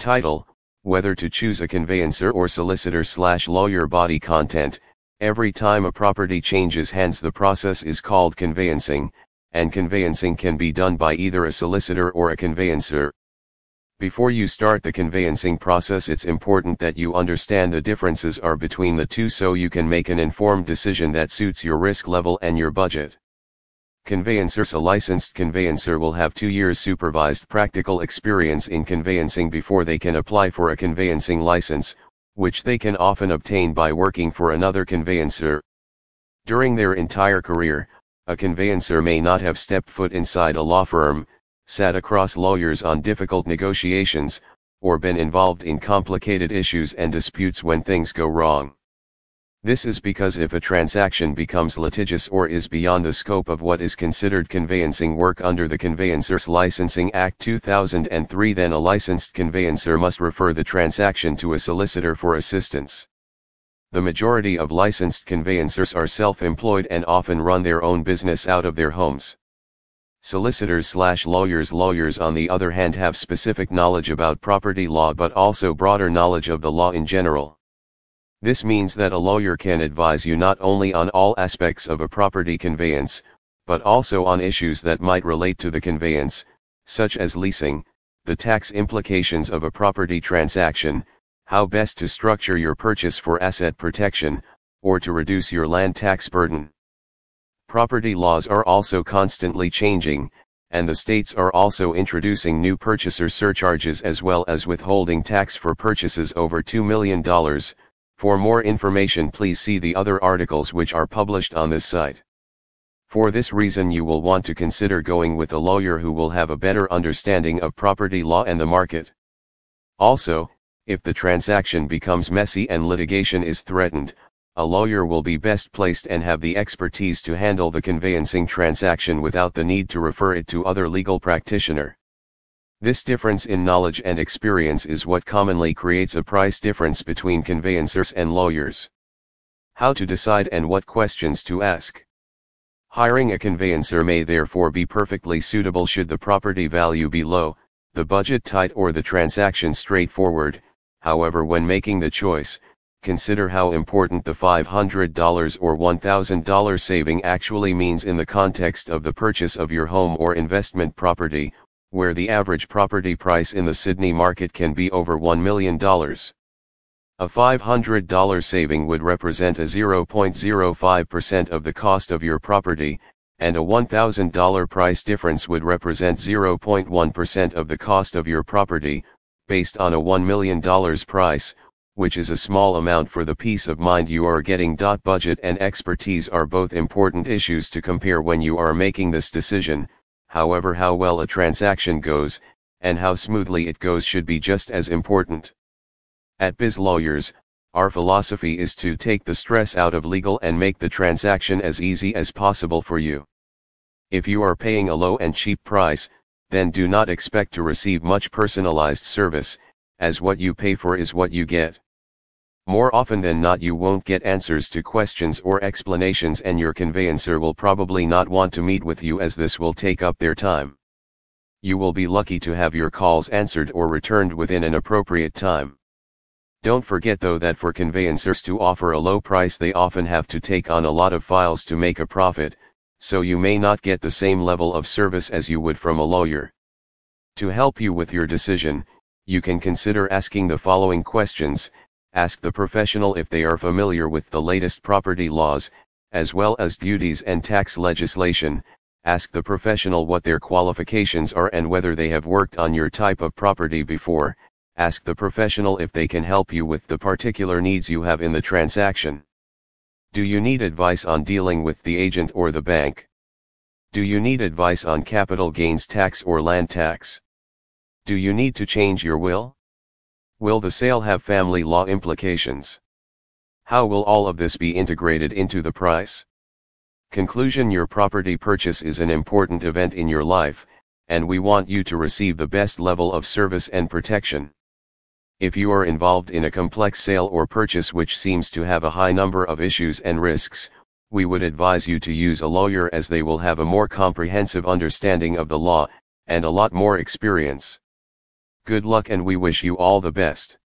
Title, whether to choose a conveyancer or solicitor slash lawyer body content, every time a property changes hands the process is called conveyancing, and conveyancing can be done by either a solicitor or a conveyancer. Before you start the conveyancing process it's important that you understand the differences are between the two so you can make an informed decision that suits your risk level and your budget. Conveyancers A licensed conveyancer will have two years supervised practical experience in conveyancing before they can apply for a conveyancing license, which they can often obtain by working for another conveyancer. During their entire career, a conveyancer may not have stepped foot inside a law firm, sat across lawyers on difficult negotiations, or been involved in complicated issues and disputes when things go wrong. This is because if a transaction becomes litigious or is beyond the scope of what is considered conveyancing work under the Conveyancers Licensing Act 2003 then a licensed conveyancer must refer the transaction to a solicitor for assistance. The majority of licensed conveyancers are self-employed and often run their own business out of their homes. Solicitors slash lawyers Lawyers on the other hand have specific knowledge about property law but also broader knowledge of the law in general. This means that a lawyer can advise you not only on all aspects of a property conveyance, but also on issues that might relate to the conveyance, such as leasing, the tax implications of a property transaction, how best to structure your purchase for asset protection, or to reduce your land tax burden. Property laws are also constantly changing, and the states are also introducing new purchaser surcharges as well as withholding tax for purchases over $2 million. For more information please see the other articles which are published on this site. For this reason you will want to consider going with a lawyer who will have a better understanding of property law and the market. Also, if the transaction becomes messy and litigation is threatened, a lawyer will be best placed and have the expertise to handle the conveyancing transaction without the need to refer it to other legal practitioner. This difference in knowledge and experience is what commonly creates a price difference between conveyancers and lawyers. How to decide and what questions to ask. Hiring a conveyancer may therefore be perfectly suitable should the property value be low, the budget tight or the transaction straightforward, however when making the choice, consider how important the $500 or $1,000 saving actually means in the context of the purchase of your home or investment property, where the average property price in the Sydney market can be over $1 million. A $500 saving would represent a 0.05% of the cost of your property, and a $1,000 price difference would represent 0.1% of the cost of your property, based on a $1 million price, which is a small amount for the peace of mind you are getting. Budget and expertise are both important issues to compare when you are making this decision, however, how well a transaction goes, and how smoothly it goes should be just as important. At Biz Lawyers, our philosophy is to take the stress out of legal and make the transaction as easy as possible for you. If you are paying a low and cheap price, then do not expect to receive much personalized service, as what you pay for is what you get. More often than not you won't get answers to questions or explanations and your conveyancer will probably not want to meet with you as this will take up their time. You will be lucky to have your calls answered or returned within an appropriate time. Don't forget though that for conveyancers to offer a low price they often have to take on a lot of files to make a profit, so you may not get the same level of service as you would from a lawyer. To help you with your decision, you can consider asking the following questions, ask the professional if they are familiar with the latest property laws, as well as duties and tax legislation, ask the professional what their qualifications are and whether they have worked on your type of property before, ask the professional if they can help you with the particular needs you have in the transaction. Do you need advice on dealing with the agent or the bank? Do you need advice on capital gains tax or land tax? Do you need to change your will? Will the sale have family law implications? How will all of this be integrated into the price? Conclusion Your property purchase is an important event in your life, and we want you to receive the best level of service and protection. If you are involved in a complex sale or purchase which seems to have a high number of issues and risks, we would advise you to use a lawyer as they will have a more comprehensive understanding of the law, and a lot more experience. Good luck and we wish you all the best.